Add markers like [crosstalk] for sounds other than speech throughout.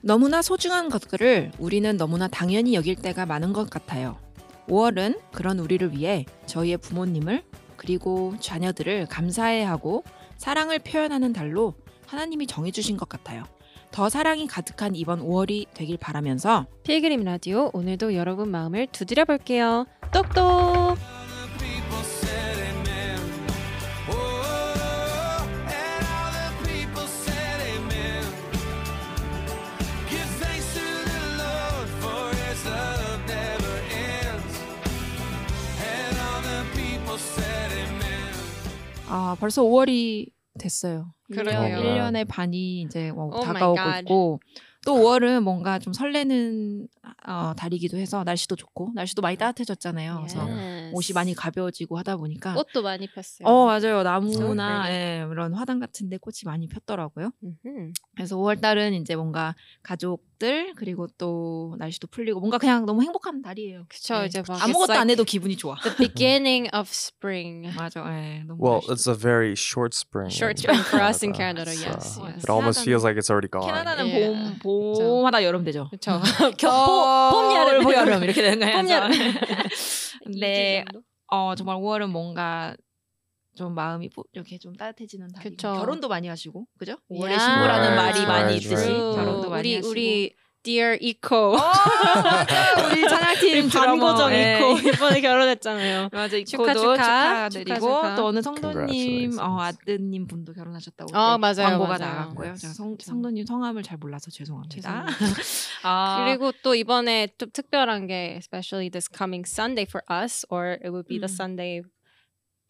너무나 소중한 것들을 우리는 너무나 당연히 여길 때가 많은 것 같아요. 5월은 그런 우리를 위해 저희의 부모님을 그리고 자녀들을 감사해하고 사랑을 표현하는 달로 하나님이 정해주신 것 같아요. 더 사랑이 가득한 이번 5월이 되길 바라면서 필그림 라디오 오늘도 여러분 마음을 두드려 볼게요. 똑똑. 아 벌써 5월이 됐어요. 그러게요. 1년의 반이 이제 뭐 Oh my 다가오고 God. 있고 또 5월은 뭔가 좀 설레는 어, 달이기도 해서 날씨도 좋고 날씨도 많이 따뜻해졌잖아요. 그래서 Yes. 옷이 많이 가벼워지고 하다 보니까 꽃도 많이 폈어요. 어 맞아요 나무나 So 예, 이런 화단 같은데 꽃이 많이 폈더라고요. 음흠. 그래서 5월 달은 이제 뭔가 가족들 그리고 또 날씨도 풀리고 뭔가 그냥 너무 행복한 달이에요. 그쵸 네. 이제 막 아무것도 it's 안 like 해도 기분이 좋아. The beginning of spring. [laughs] 맞아. 예, 너무 Well, it's a very short spring. Short in spring for us in Canada, Canada. so Yes, yes. It almost feels like it's already gone. 캐나다는 Yeah. 봄, 봄하다 여름 되죠. 그렇죠. 봄, [laughs] 여름, 봄, 여름 이렇게 되는 거예요. 봄, 여름. 네, 어 정말 5월은 뭔가 좀 마음이 뽀- 이렇게 좀 따뜻해지는 달이. 결혼도 많이 하시고, 그죠? 5월에 Yeah. 신고라는 Right, 말이 많이 있듯이. 결혼도 많이 우리 하시고. 우리 Dear Eco. 우리 찬양팀 반고정 이코 예. 이번에 결혼했잖아요. 맞아 이코도 축하. 축하 드리고 축하, 축하. 또 어느 성도님. 어, 아드님 분도 결혼하셨다고 어, 또 맞아요, 광고가 맞아요. 나갔고요. 제가 성, 그렇죠. 성도님 성함을 잘 몰라서 죄송합니다. 아, 그리고 또 이번에 좀 특별한 게 especially this coming Sunday for us or it would be the 음. Sunday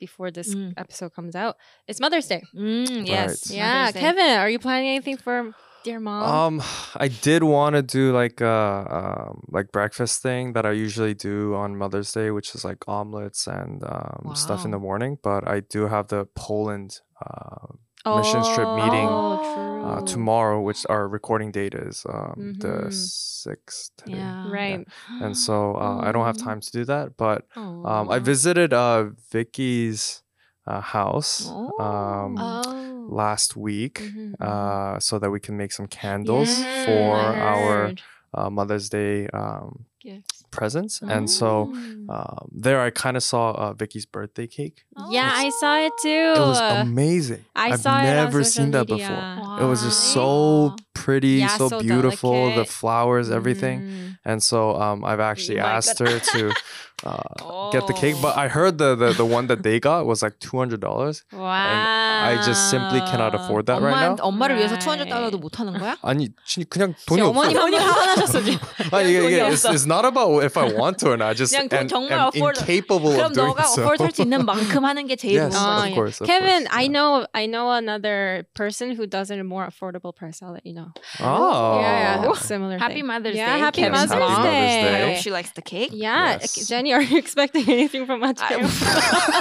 before this 음. episode comes out. It's Mother's Day. 음, yes. Yeah, Mother's Day. Kevin, are you planning anything for dear mom? Um, I did want to do like a um, like breakfast thing that I usually do on Mother's Day, which is like omelets and um, stuff in the morning. But I do have the Poland uh, mission trip meeting, Oh, uh, tomorrow, which our recording date is um, the Mhm. sixth. Yeah. Right. And so uh, I don't have Mm. time to do that, but um, I visited uh, Vicky's uh, house Oh. um, Oh. last week Mhm, mhm. uh, so that we can make some candles Yeah, for our uh, Mother's Day um, Yes. presents. And so um, there I kind of saw uh, Vicky's birthday cake. yeah, I saw it too. It was amazing. I have saw never social seen that media. before. It was just Wow. so pretty, Yeah, so, so beautiful, the delicate. flowers, everything. Mhm. And so um, I've actually Oh my asked her to [laughs] uh, get the cake, but Oh. I heard the, the the one that they got was like two hundred dollars. Wow. I just simply cannot afford that right 엄마 now. 엄마를 위해서 Right. 200 달러도 못 하는 거야? 아니 진- 그냥 돈이 지금 없어. 어머님 한번 화나셨어 지금. 아니, 이게, 이게 돈이 it's, 없어. it's not about if I want to or not. I just 그냥 돈 am, 정말 am afford- incapable 그럼 of doing 너가 so. afford 할수 있는 만큼 하는 게 제일 Yes. 좋은 of 거지. yeah. course, of Kevin, course, I yeah. know I know another person who does it a more affordable price. I'll let you know. Oh. Yeah, yeah, similar. [laughs] Happy thing. Mother's yeah, Day. Happy Kevin's Mother's mom. Day. Happy Mother's I Day. hope she likes the cake. Yeah, Yes. Jenny, are you expecting [laughs] anything from I- Mateo? [laughs]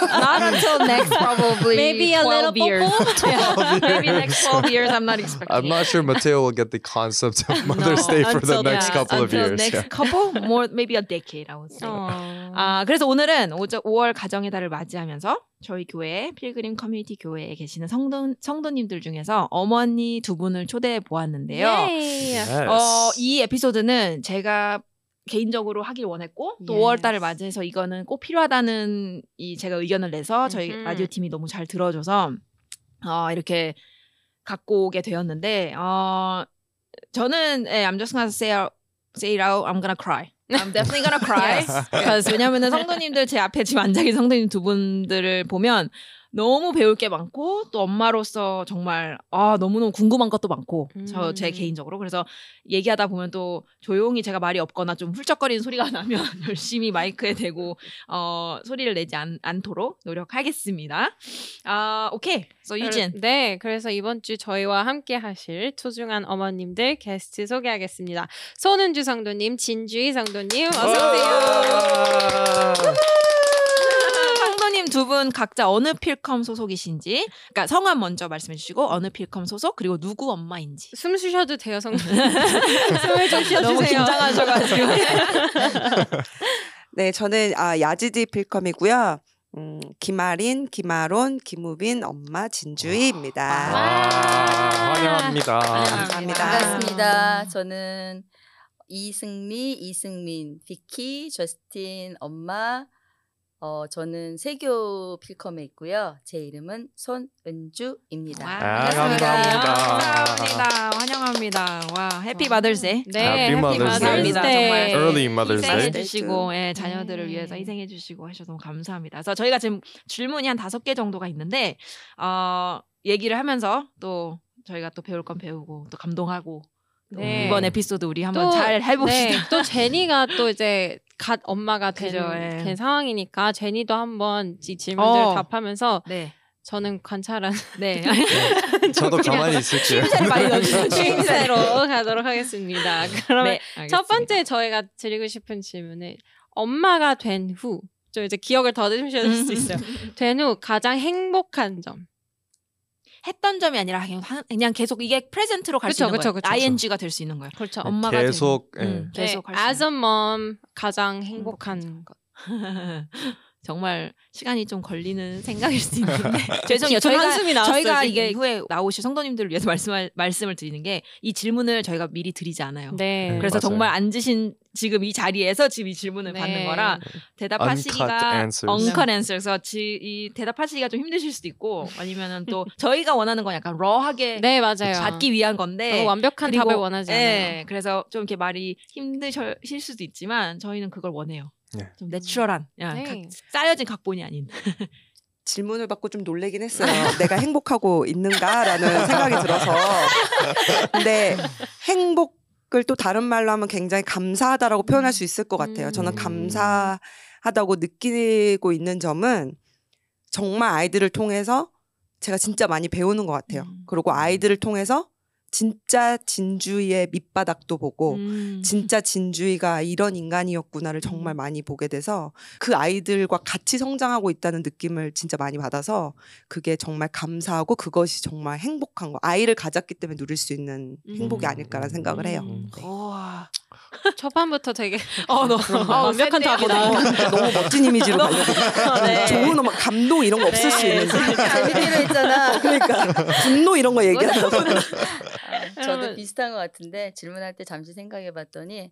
Not until next probably Maybe a 12 little years. popo? Yeah, Maybe next 12 years I'm not expecting. I'm not it. sure Mateo will get the concept of Mother's No, Day for the until next that. couple of until years. next yeah. couple, more maybe a decade, I would say. Aw. 아, 그래서 오늘은 5월 가정의 달을 맞이하면서 저희 교회 필그림 커뮤니티 교회에 계시는 성도, 성도님들 중에서 어머니 두 분을 초대해 보았는데요. Yay. Yes. 어, 이 에피소드는 제가 개인적으로 하길 원했고 또 Yes. 5월 달을 맞이해서 이거는 꼭 필요하다는 이 제가 의견을 내서 저희 음흠. 라디오 팀이 너무 잘 들어줘서 어, 이렇게 갖고 오게 되었는데 어, 저는 예, I'm just gonna say out, say it out. I'm gonna cry. I'm definitely gonna cry. because 왜냐면은 성도님들 제 앞에 지금 앉아 계신 성도님 두 분들을 보면 너무 배울 게 많고 또 엄마로서 정말 아 너무너무 궁금한 것도 많고 저제 음. 개인적으로 그래서 얘기하다 보면 또 조용히 제가 말이 없거나 좀 훌쩍거리는 소리가 [laughs] 나면 [laughs] 열심히 마이크에 대고 어 소리를 내지 않, 않도록 노력하겠습니다. 아 오케이. So 유진. 네, 그래서 이번 주 저희와 함께 하실 소중한 어머님들 게스트 소개하겠습니다. 손은주 성도님, 진주희 성도님, 어서 오세요. 두 분 각자 어느 필컴 소속이신지, 그러니까 성함 먼저 말씀해 주시고 어느 필컴 소속 그리고 누구 엄마인지. 숨 쉬셔도 돼요, 성도님. [laughs] 숨을 좀 쉬어주세요. 너무 긴장하셔가지고. [laughs] 네, 저는 아, 야지디 필컴이고요. 음, 김아린, 김아론, 김우빈 엄마 진주희입니다. 아, 환영합니다. 감사합니다. 반갑습니다. 저는 이승미, 이승민, 비키, 저스틴 엄마. 어, 저는 세교 필컴에 있고요. 제 이름은 손은주입니다. 와, 아, 반갑습니다. 감사합니다. 감사합니다. 환영합니다. 와, Happy Mother's Day. 네, Happy. 감사합니다. 정말 Early Mother's Day. 희생해 주시고 예, 자녀들을 네. 위해서 희생해 주시고 하셔서 너무 감사합니다. 그래서 저희가 지금 질문이 한 다섯 개 정도가 있는데 어, 얘기를 하면서 또 저희가 또 배울 건 배우고 또 감동하고 또 네. 이번 에피소드 우리 한번 또, 잘 해봅시다. 네, 또 제니가 또 이제 갓 엄마가 된, 그죠, 예. 된 상황이니까 제니도 한번 이 질문들 어. 답하면서 네, 저는 관찰한 네. [laughs] 저도 가만히 있을게요. 많이 넣어주세요. [laughs] 추임새로 가도록 하겠습니다. 그러면 네, 첫. 번째 저희가 드리고 싶은 질문은 엄마가 된 후, 좀 이제 기억을 더듬으실 수 있어요. 된 후 가장 행복한 점. 했던 점이 아니라 그냥, 하- 그냥 계속 이게 프레젠트로 갈 수 있는 그쵸, 거예요. 그쵸. ing가 될 수 있는 거예요. 그렇죠. 엄마가 계속, 되고, 예. 음, 계속 네, as a mom 가장 행복한 것. [laughs] 정말 시간이 좀 걸리는 [laughs] 생각일 수 있는데 [laughs] [laughs] 죄송해요. 저희가 저희가. 이게 후에 나오실 성도님들을 위해서 말씀을 말씀을 드리는 게 이 질문을 저희가 미리 드리지 않아요. 네. 그래서 맞아요. 정말 앉으신 지금 이 자리에서 지금 이 질문을 네. 받는 거라 대답하시기가 answers서 지, 이 대답하시기가 좀 힘드실 수도 있고 아니면은 또 저희가 원하는 건 약간 raw하게 네, 맞아요. 받기 위한 건데 완벽한 그리고- 답을 원하지 않아요. 예, 그래서 좀 이렇게 말이 힘드실 수도 있지만 저희는 그걸 원해요. 네. 좀 내추럴한, 야, 네. 각- 쌓여진 각본이 아닌. [laughs] 질문을 받고 좀 놀래긴 했어요. 내가 행복하고 있는가라는 생각이 들어서. 근데 행복을 또 다른 말로 하면 굉장히 감사하다라고 표현할 수 있을 것 같아요. 저는 음. 감사하다고 느끼고 있는 점은 정말 아이들을 통해서 제가 진짜 많이 배우는 것 같아요. 음. 그리고 아이들을 통해서 진짜 진주의 밑바닥도 보고 음. 진짜 진주이가 이런 인간이었구나를 정말 많이 보게 돼서 그 아이들과 같이 성장하고 있다는 느낌을 진짜 많이 받아서 그게 정말 감사하고 그것이 정말 행복한 거 아이를 가졌기 때문에 누릴 수 있는 행복이 음. 아닐까라는 생각을 해요. 음. 네. 초반부터 되게 어, [laughs] 너, 어, 완벽한. 답이다. 너무, [laughs] 너무 멋진 이미지로 네. 좋은 음악 감동 이런 거 없을 수 있는데 재밌기로 했잖아. [laughs] 그러니까 분노 이런 거 얘기하다가 아, 저도 그러면- 비슷한 것 같은데 질문할 때 잠시 생각해봤더니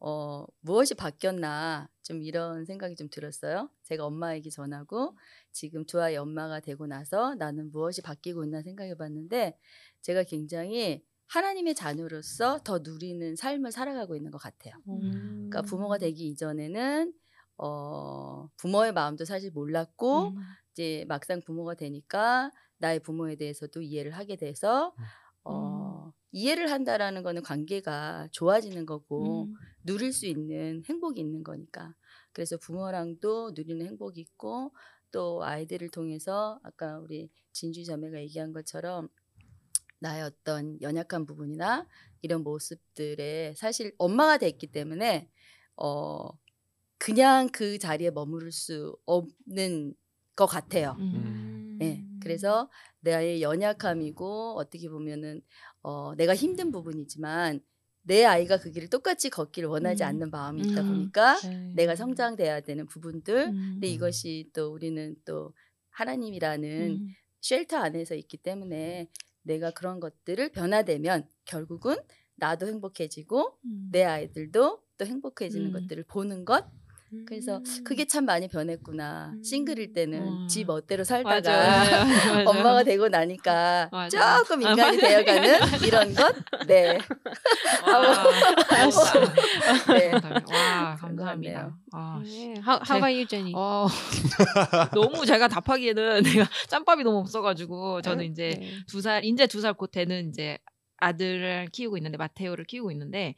어, 무엇이 바뀌었나 좀 이런 생각이 좀 들었어요. 제가 엄마이기 전하고 지금 두 아이 엄마가 되고 나서 나는 무엇이 바뀌고 있나 생각해봤는데 제가 굉장히 하나님의 자녀로서 더 누리는 삶을 살아가고 있는 것 같아요. 음. 그러니까 부모가 되기 이전에는 어, 부모의 마음도 사실 몰랐고 음. 이제 막상 부모가 되니까 나의 부모에 대해서도 이해를 하게 돼서 어, 이해를 한다라는 거는 관계가 좋아지는 거고 음. 누릴 수 있는 행복이 있는 거니까 그래서 부모랑도 누리는 행복이 있고 또 아이들을 통해서 아까 우리 진주 자매가 얘기한 것처럼 나의 어떤 연약한 부분이나 이런 모습들에 사실 엄마가 됐기 때문에 어 그냥 그 자리에 머무를 수 없는 것 같아요. 음. 예. 그래서 나의 연약함이고 어떻게 보면은 어 내가 힘든 부분이지만 내 아이가 그 길을 똑같이 걷기를 원하지 음. 않는 마음이 있다 음. 보니까 네. 내가 성장돼야 되는 부분들 음. 근데 이것이 또 우리는 또 하나님이라는 음. 쉘터 안에서 있기 때문에 내가 그런 것들을 변화되면 결국은 나도 행복해지고 음. 내 아이들도 또 행복해지는 음. 것들을 보는 것 그래서 그게 참 많이 변했구나 음. 싱글일 때는 음. 지 멋대로. 살다가 [laughs] 맞아요. 엄마가 되고 나니까 맞아요. 조금 아, 인간이. 되어가는 이런 것 네. 와, 네. 와 그런 것 감사합니다. 아, 씨. 네. How, how about you, Jenny? 어, [laughs] 너무 제가 답하기에는 내가 짬밥이 너무 없어가지고 저는 이제 네. 두 살 이제 두 살 곧 되는 이제 아들을 키우고 있는데 마테오를 키우고 있는데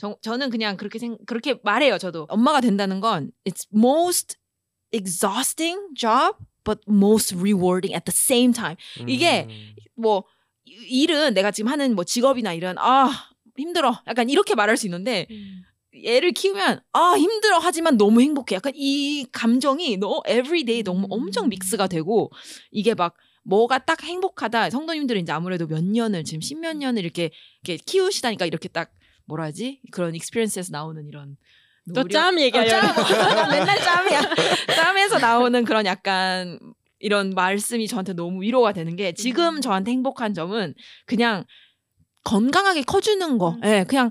저, 저는 그냥 그렇게 생 그렇게 말해요. 저도 엄마가 된다는 건 it's most exhausting job but most rewarding at the same time. 이게 음. 뭐 이- 일은 내가 지금 하는 뭐 직업이나 이런 아 힘들어 약간 이렇게 말할 수 있는데 음. 애를 키우면 아 힘들어 하지만 너무 행복해 약간 이 감정이 너 everyday 너무 음. 엄청 믹스가 되고 이게 막 뭐가 딱 행복하다 성도님들은 이제 아무래도 몇 년을 지금 십몇 년을 이렇게 이렇게 키우시다니까 이렇게 딱 뭐라 하지 그런 experience에서 나오는 이런 또짬 얘기하려고. 어, 짬. [laughs] 맨날 짬이야. 짬에서 나오는 그런 약간 이런 말씀이 저한테 너무 위로가 되는 게 지금 음. 저한테 행복한 점은 그냥 건강하게 커주는 거. 음. 예, 그냥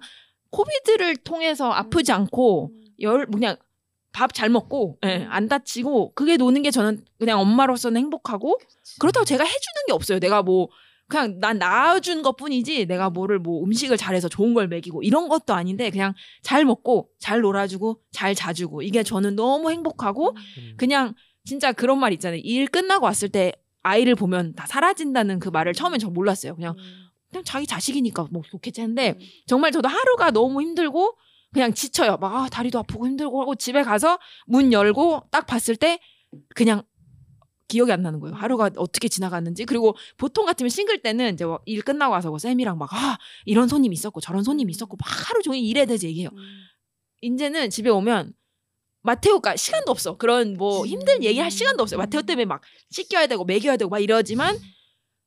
COVID를 통해서 아프지 않고 열 그냥 밥 잘 먹고 예, 안 다치고 그게 노는 게 저는 그냥 엄마로서는 행복하고 그렇다고 제가 해주는 게 없어요. 내가 뭐 그냥 난 낳아준 것 뿐이지 내가 뭐를 뭐 음식을 잘해서 좋은 걸 먹이고 이런 것도 아닌데 그냥 잘 먹고 잘 놀아주고 잘 자주고 이게 저는 너무 행복하고 음. 그냥 진짜 그런 말 있잖아요. 일 끝나고 왔을 때 아이를 보면 다 사라진다는 그 말을 처음엔 저 몰랐어요. 그냥 그냥 자기 자식이니까 뭐 좋겠지 했는데 음. 정말 저도 하루가 너무 힘들고 그냥 지쳐요. 막 아, 다리도 아프고 힘들고 하고 집에 가서 문 열고 딱 봤을 때 그냥 기억이 안 나는 거예요. 하루가 어떻게 지나갔는지. 그리고 보통 같으면 싱글 때는 이제 뭐일 끝나고 와서 뭐 쌤이랑 막 아, 이런 손님 있었고 저런 손님 있었고 막 하루 종일 일에 대해서 얘기해요. 이제는 집에 오면 마테오가 시간도 없어. 그런 뭐 힘든 얘기할 시간도 없어요. 마테오 때문에 막 씻겨야 되고 먹여야 되고 막 이러지만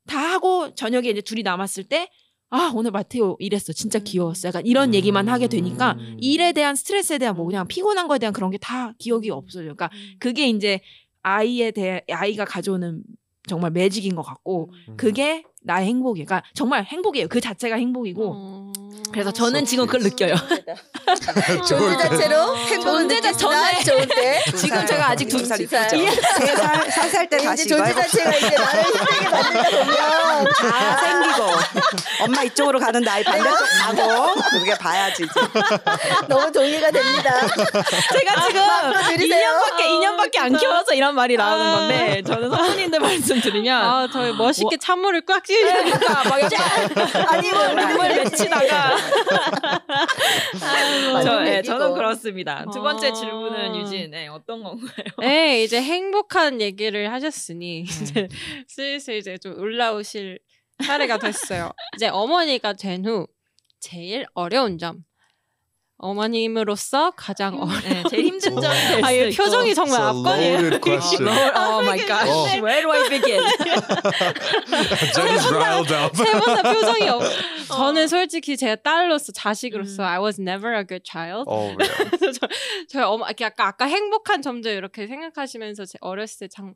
다 하고 저녁에 이제 둘이 남았을 때 아, 오늘 마테오 이랬어. 진짜 귀여웠어. 약간 이런 얘기만 하게 되니까 음. 일에 대한 스트레스에 대한 뭐 그냥 피곤한 거에 대한 그런 게 다 기억이 없어요. 그러니까 그게 이제 아이에 대해 아이가 가져오는 정말 매직인 것 같고 음. 그게 나의 행복이에요. 그러니까 정말 행복이에요. 그 자체가 행복이고 어. 그래서 저는 지금 그걸 느껴요. [laughs] 존재 자체로 존재 자- 느끼지만 좋은데 [laughs] 지금 제가 아직 두살두 살. 세살 살살 때 다시 존재. 자체가 이제 나를 힘들게 만들다 보면 다 생기고 엄마 이쪽으로 가는데 아이 반대쪽 가고 그게 봐야지 이제. [laughs] 너무 동의가 됩니다. 제가 지금 들으세요. 2년밖에 2년밖에 안 키워서 이런 말이 나오는 아. 건데 저는 선생님들 말씀 드리면 아, 저희 멋있게 찬물을 꽉 쥐는 그러니까 막 약간 아니면 눈물 맺히다가 맞는 저, 예. 저는 그렇습니다. 두 번째 아. 질문은 유진, 네, 어떤 건가요? 네, 이제 행복한 얘기를 하셨으니 이제 슬슬 이제 좀 올라오실 차례가 됐어요. 이제 어머니가 된 후 제일 어려운 점. 어머님으로서 가장 어... 네, 제일 힘든 점이 될 아, 수 있고. 표정이 정말 압권이에요. question. Oh my gosh, 어. where do I begin? [laughs] Jenny's riled up. 세번다 표정이 없. 저는 솔직히 제 딸로서 자식으로서 I was never a good child. Oh, yeah. [laughs] 저, 저희 이렇게 아까 아까 행복한 점들 이렇게 생각하시면서 제 어렸을 때 장,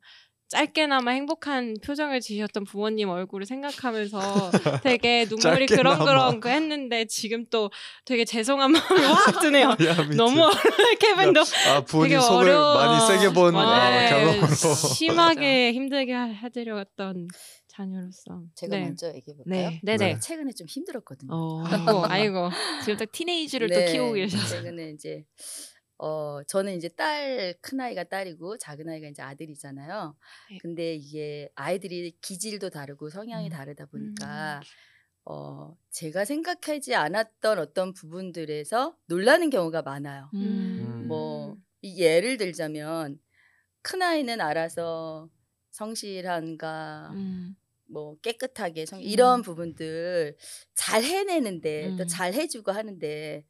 짧게나마 행복한 표정을 지으셨던 부모님 얼굴을 생각하면서 [laughs] 되게 눈물이. 그렁그렁 그 했는데 지금 또 되게 죄송한 [laughs] 마음이 확 드네요. 너무. 어려워 [laughs] 케빈도 아, 부모님 되게 속을 어려워. 많이 세게 본 어, 네, 경험으로. 심하게 힘들게 하- 해드렸던 자녀로서 제가 네. 먼저 얘기해 볼까요? 네, 네, 네. 네. 최근에 좀 힘들었거든요. 어, 아이고, 아이고. 지금 딱 티네이지를 네, 또 키우고 계셔서. 최근에 이제 어 저는 이제 딸 큰 아이가 딸이고 작은 아이가 이제 아들이잖아요. 네. 근데 이게 아이들이 기질도 다르고 성향이 음. 다르다 보니까 어 제가 생각하지 않았던 어떤 부분들에서 놀라는 경우가 많아요. 음. 뭐이 예를 들자면 큰 아이는 알아서 성실한가 음. 뭐 깨끗하게 성 이런 음. 부분들 잘 해내는데 또 음. 잘 해주고 하는데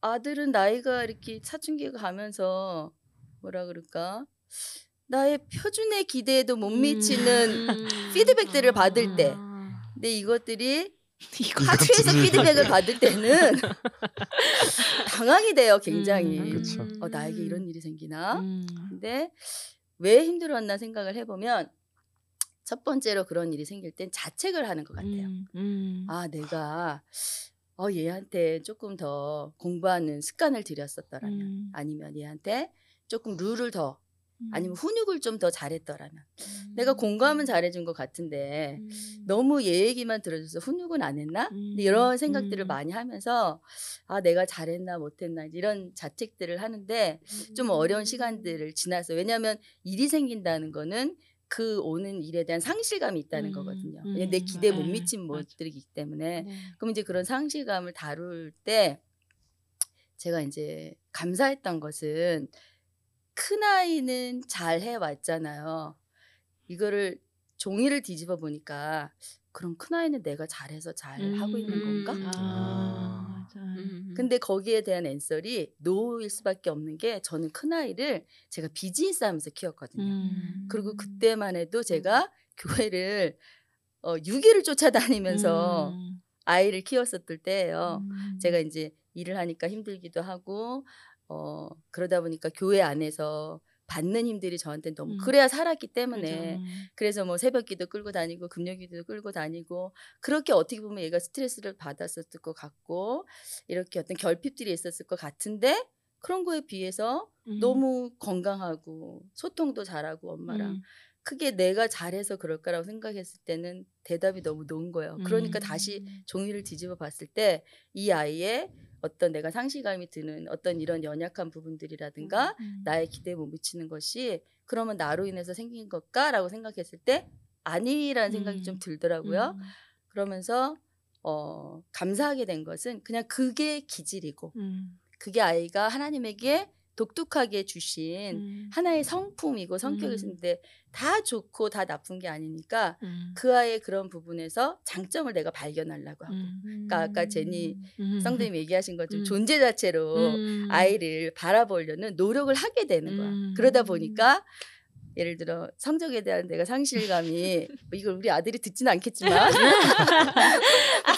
아들은 나이가 이렇게 사춘기가 가면서 뭐라 그럴까 나의 표준의 기대에도 못 미치는 음. [laughs] 피드백들을 받을 때 아. 근데 이것들이 [laughs] 학교에서 피드백을 [laughs] 받을 때는 당황이 돼요 굉장히 음. 어 나에게 이런 일이 생기나 음. 근데 왜 힘들었나 생각을 해보면 첫 번째로 그런 일이 생길 땐 자책을 하는 것 같아요. 음. 음. 아 내가 어 얘한테 조금 더 공부하는 습관을 들였었더라면 음. 아니면 얘한테 조금 룰을 더 음. 아니면 훈육을 좀 더 잘했더라면 내가 공부하면 잘해준 것 같은데 음. 너무 얘 얘기만 들어줘서 훈육은 안 했나? 음. 이런 생각들을 음. 많이 하면서 아 내가 잘했나 못했나 이런 자책들을 하는데 좀 어려운 시간들을 지나서 왜냐하면 일이 생긴다는 거는 그 오는 일에 대한 상실감이 있다는 음, 거거든요. 음, 내 기대에 못 네, 미친. 것들이기 때문에 네. 그럼 이제 그런 상실감을 다룰 때 제가 이제 감사했던 것은 큰 아이는 잘 해왔잖아요. 이거를 종이를 뒤집어 보니까 그럼 큰 아이는 내가 잘해서 잘 하고 있는 건가? 음. 아, 맞아. 음. 근데 거기에 대한 앤설이 노일 수밖에 없는 게 저는 큰 아이를 제가 비즈니스 하면서 키웠거든요. 음. 그리고 그때만 해도 제가 [laughs] 교회를 어, 6일을 쫓아다니면서 음. 아이를 키웠었을 때예요. 음. 제가 이제 일을 하니까 힘들기도 하고 어 그러다 보니까 교회 안에서 받는 힘들이 저한테 너무 음. 그래야 살았기 때문에 음. 그래서 뭐 새벽기도 끌고 다니고 금요기도 끌고 다니고 그렇게 어떻게 보면 얘가 스트레스를 받았었을 것 같고 이렇게 어떤 결핍들이 있었을 것 같은데 그런 거에 비해서 음. 너무 건강하고 소통도 잘하고 엄마랑 음. 크게 내가 잘해서 그럴까라고 생각했을 때는 대답이 너무 놓은 거예요. 그러니까 음. 다시 종이를 뒤집어 봤을 때 이 아이의 어떤 내가 상실감이 드는 어떤 이런 연약한 부분들이라든가 음. 나의 기대에 못 미치는 것이 그러면 나로 인해서 생긴 것까라고 생각했을 때 아니라는 생각이 음. 좀 들더라고요. 음. 그러면서 어 감사하게 된 것은 그냥 그게 기질이고 음. 그게 아이가 하나님에게 독특하게 주신 음. 하나의 성품이고 성격이신데 다 좋고 다 나쁜 게 아니니까 음. 그 아이의 그런 부분에서 장점을 내가 발견하려고 하고 음. 그러니까 아까 제니 음. 성도님 얘기하신 것처럼 음. 존재 자체로 음. 아이를 바라보려는 노력을 하게 되는 거야. 음. 그러다 보니까 예를 들어 성적에 대한 내가 상실감이 뭐 이걸 우리 아들이 듣지는 않겠지만 [laughs]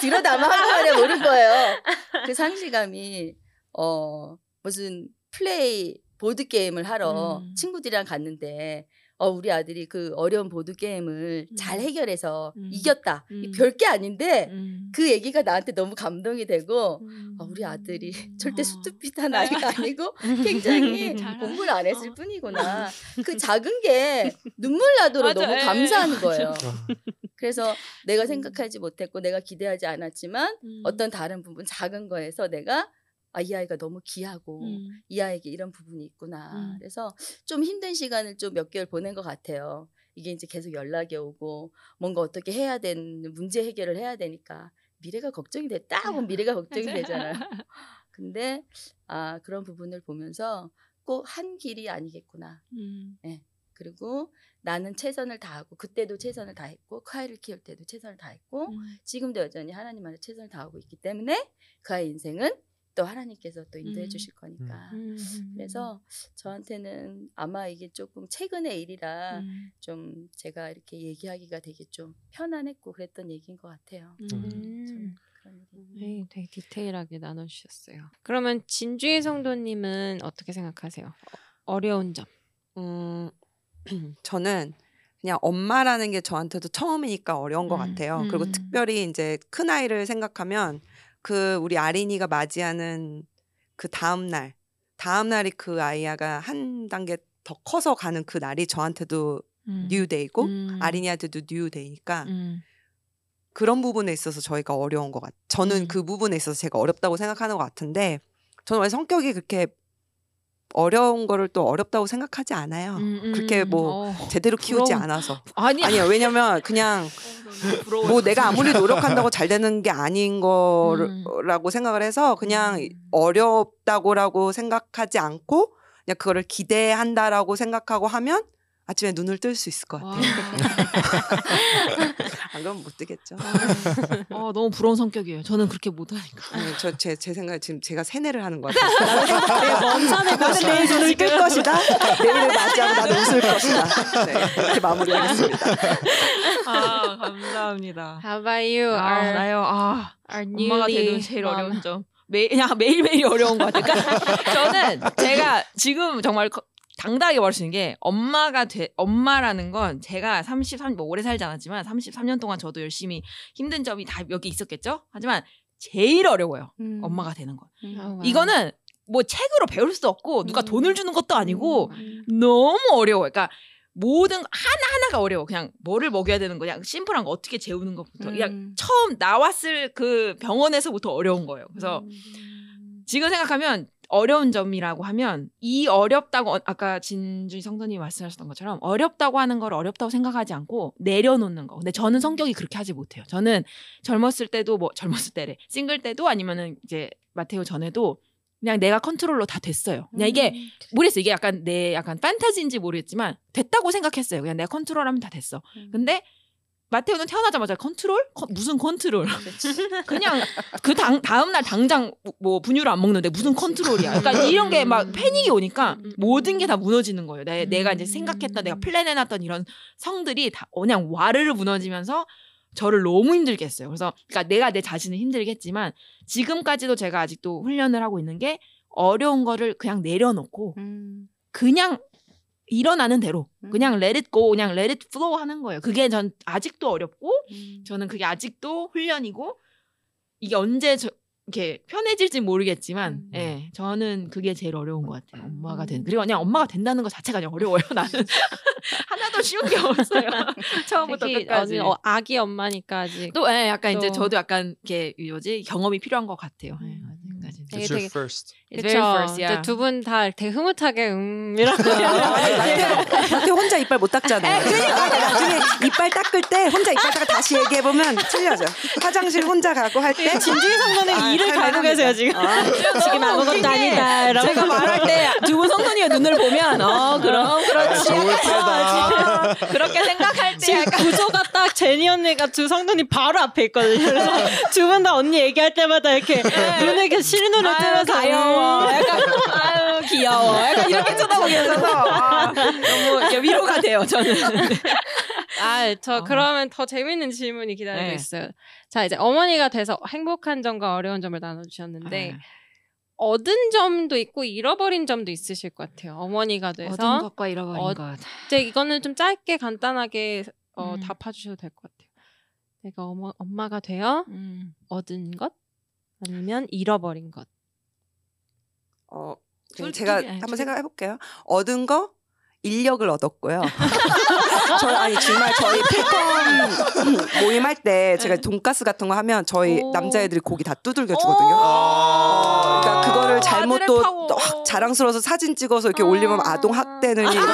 하는 말에 모를 거예요. 그 상실감이 어 무슨 플레이 보드 게임을 하러 음. 친구들이랑 갔는데 어 우리 아들이 그 어려운 보드 게임을 음. 잘 해결해서 음. 이겼다. 음. 별게 아닌데 음. 그 얘기가 나한테 너무 감동이 되고 음. 아, 우리 아들이 절대 어. 쑥득빛한 아이가 [laughs] 아니고 굉장히 [laughs] 공부를 안 했을 어. 뿐이구나. 그 [laughs] 작은 게 눈물 나도록 맞아, 너무 예, 감사한 맞아. 거예요. 그래서 내가 음. 생각하지 못했고 내가 기대하지 않았지만 음. 어떤 다른 부분 작은 거에서 내가 아, 이 아이가 너무 귀하고 음. 이 아이에게 이런 부분이 있구나. 음. 그래서 좀 힘든 시간을 좀 몇 개월 보낸 것 같아요. 이게 이제 계속 연락이 오고 뭔가 어떻게 해야 되는 문제 해결을 해야 되니까 미래가 걱정이 돼. 딱 보면 미래가 걱정이. 되잖아요. [laughs] 근데 아 그런 부분을 보면서 꼭 한 길이 아니겠구나. 음. 그리고 나는 최선을 다하고 그때도 최선을 다했고 그 아이를 키울 때도 최선을 다했고 음. 지금도 여전히 하나님 안에 최선을 다하고 있기 때문에 그 아이 인생은 또 하나님께서 또 인도해 음. 주실 거니까. 음. 그래서 저한테는 아마 이게 조금 최근의 일이라 음. 좀 제가 이렇게 얘기하기가 되게 좀 편안했고 그랬던 얘기인 것 같아요. 음. 네, 되게 디테일하게 나눠주셨어요. 그러면 진주의 성도님은 어떻게 생각하세요? 어- 어려운 점. 음, [clears throat] 저는 그냥 엄마라는 게 저한테도 처음이니까 어려운 것 음, 같아요. 그리고 음. 특별히 이제 큰 아이를 생각하면 그 우리 아린이가 맞이하는 그 다음 날, 다음 날이 그 아이가 한 단계 더 커서 가는 그 날이 저한테도 음. 뉴데이고 음. 아린이한테도 뉴데이니까 음. 그런 부분에 있어서 저희가 어려운 것 같. 저는 음. 그 부분에 있어서 제가 어렵다고 생각하는 것 같은데 저는 원래 성격이 그렇게 어려운 거를 또 어렵다고 생각하지 않아요. 음, 음, 그렇게 음. 뭐 어. 제대로 키우지 부러워. 않아서. 아니 아니요. 왜냐면 그냥 [laughs] 부러워. 뭐 내가 아무리 노력한다고 잘 되는 게 아닌 음. 거라고 생각을 해서 그냥 음. 어렵다고라고 생각하지 않고 그냥 그거를 기대한다라고 생각하고 하면 아침에 눈을 뜰 수 있을 것 와. 같아요. [laughs] [laughs] 안 그러면 못 뜨겠죠. 어, 너무 부러운 성격이에요. 저는 그렇게 못하니까. 아니, 저 제 제 생각에 지금 제가 세뇌를 하는 것 같아요. 먼 산에 나는 내일 눈을 뜰 것이다. 내일을 맞이하고 나는 웃을 것이다. 네, 이렇게 마무리하겠습니다. 아, 감사합니다. How about you? 아, Our, 나요. 아, our 엄마가 되는 제일 mom. 어려운 점. 매, 그냥 매일매일이 어려운 것 같아요. 그러니까 저는 제가 지금 정말 거- 당당하게 말할 수 있는 게 엄마가 돼, 엄마라는 건 제가 33, 뭐 오래 살지 않았지만 33년 동안 저도 열심히 힘든 점이 다몇개 있었겠죠? 하지만 제일 어려워요. 음. 엄마가 되는 건. Oh, wow. 이거는 뭐 책으로 배울 수도 없고 누가 음. 돈을 주는 것도 아니고 음. 너무 어려워요. 그러니까 모든 하나하나가 어려워. 그냥 뭐를 먹여야 되는 거, 그냥 심플한 거 어떻게 재우는 것부터. 그냥 음. 처음 나왔을 그 병원에서부터 어려운 거예요. 그래서 음. 지금 생각하면 어려운 점이라고 하면 이 어렵다고 어- 아까 진주희 성도님 말씀하셨던 것처럼 어렵다고 하는 걸 어렵다고 생각하지 않고 내려놓는 거. 근데 저는 성격이 그렇게 하지 못해요. 저는 젊었을 때도 뭐 젊었을 때래 싱글 때도 아니면은 이제 마테오 전에도 그냥 내가 컨트롤로 다 됐어요. 그냥 이게 음. 모르겠어. 이게 약간 내 약간 판타지인지 모르겠지만 됐다고 생각했어요. 그냥 내가 컨트롤하면 다 됐어. 음. 근데 마테오는 태어나자마자 컨트롤? 컨- 무슨 컨트롤? [laughs] 그냥 그 당, 다음 날 당장 뭐 분유를 안 먹는데 무슨 컨트롤이야. 그러니까 이런 게 막 패닉이 오니까 음, 음, 모든 게 음. 다 무너지는 거예요. 내, 내가 이제 음. 생각했던 내가 플랜해놨던 이런 성들이 다 그냥 와르르 무너지면서 저를 너무 힘들게 했어요. 그래서 그러니까 내가 내 자신을 힘들게 했지만 지금까지도 제가 아직도 훈련을 하고 있는 게 어려운 거를 그냥 내려놓고 음. 그냥 일어나는 대로 음. 그냥 let it go 그냥 let it flow 하는 거예요. 그게 전 아직도 어렵고 음. 저는 그게 아직도 훈련이고 이게 언제 저, 이렇게 편해질지 모르겠지만 음. 예 저는 그게 제일 어려운 것 같아요. 엄마가 된 음. 그리고 그냥 엄마가 된다는 것 자체가 그냥 어려워요. 나는 [laughs] 하나도 쉬운 게 없어요. [laughs] 처음부터 끝까지. 어, 아기 엄마니까 아직 또 예, 약간 이제 또- 저도 약간 이게 뭐지 경험이 필요한 것 같아요. 예. 되게 It's your 되게- first. It's very first, yeah. 두분 다 되게 흐뭇하게 음 이러고 나한테 혼자 이빨 못 닦잖아요. 그러니까 나중에 이빨 닦을 때 혼자 이빨 닦아 다시 얘기해 보면 틀려져. 화장실 혼자 가고 할때 아, 일을 가고 할만합니다. 계세요 지금 아. [laughs] 지금 아무것도 아니다 제가 말할 때 두 분 성도님의 눈을 보면 어 그럼 그렇지 좋을 때다. 그렇게 생각할 때 지금 구조가 딱 제니 언니가 두 성도님 바로 앞에 있거든요. 그래서 [laughs] 두 분 다 언니 얘기할 때마다 이렇게 눈에 이렇게 실눈 을 아유, 뜨면서 가여워. 음. 약간 아유 귀여워. 약간 이렇게 쳐다보고 계셔서 아, 너무 위로가 돼요. 저는. 아, 저 어. 그러면 더 재밌는 질문이 기다리고 네. 있어요. 자, 이제 어머니가 돼서 행복한 점과 어려운 점을 나눠주셨는데 네. 얻은 점도 있고 잃어버린 점도 있으실 것 같아요. 어머니가 돼서 얻은 것과 잃어버린 어, 것. 이제 이거는 좀 짧게 간단하게 어, 음. 답해주셔도 될 것 같아요. 내가 어머, 엄마가 되어 음. 얻은 것 아니면 잃어버린 것. 어, 둘- 제가 둘이- 아니, 한번 둘이- 생각해 볼게요. 얻은 거 인력을 얻었고요. [laughs] 저 아니 정말 저희 필컴 모임할 때 제가 돈가스 같은 거 하면 저희 오. 남자애들이 고기 다 두들겨 주거든요. 그거를 잘못 또. 또 자랑스러워서 사진 찍어서 이렇게 아. 올리면 아동 학대느니 이런,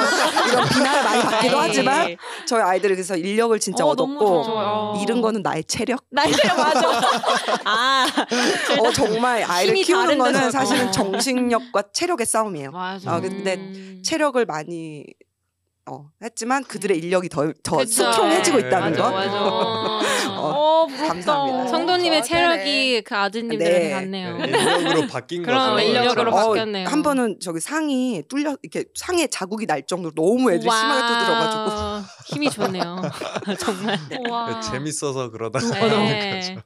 이런 비난을 많이 받기도 에이. 하지만 저희 아이들이 그래서 인력을 진짜 어, 얻었고. 잃은 거는 나의 체력. 나이가 맞아. [laughs] 아, 어 정말 아이를 키우는 거는. 사실은 어. 정신력과 체력의 싸움이에요. 맞아. 아, 근데 음. 체력을 많이 어, 했지만 그들의 인력이 더, 더 그쵸. 수평해지고 네, 있다는 맞아, 거. 맞아. [laughs] 어. 어, 부럽다. 감사합니다. 성도님의 정확하네. 체력이 그 아드님들한테 네. 갔네요. 네, 인력으로 바뀐 그럼 거죠. 인력으로 그렇죠. 바뀌었네요. 한 번은 저기 상이 뚫려 이렇게 상에 자국이 날 정도로 너무 애들이 심하게 두드려가지고 와, 힘이 좋네요. [laughs] 정말. 와. 네, 재밌어서 그러다가 네.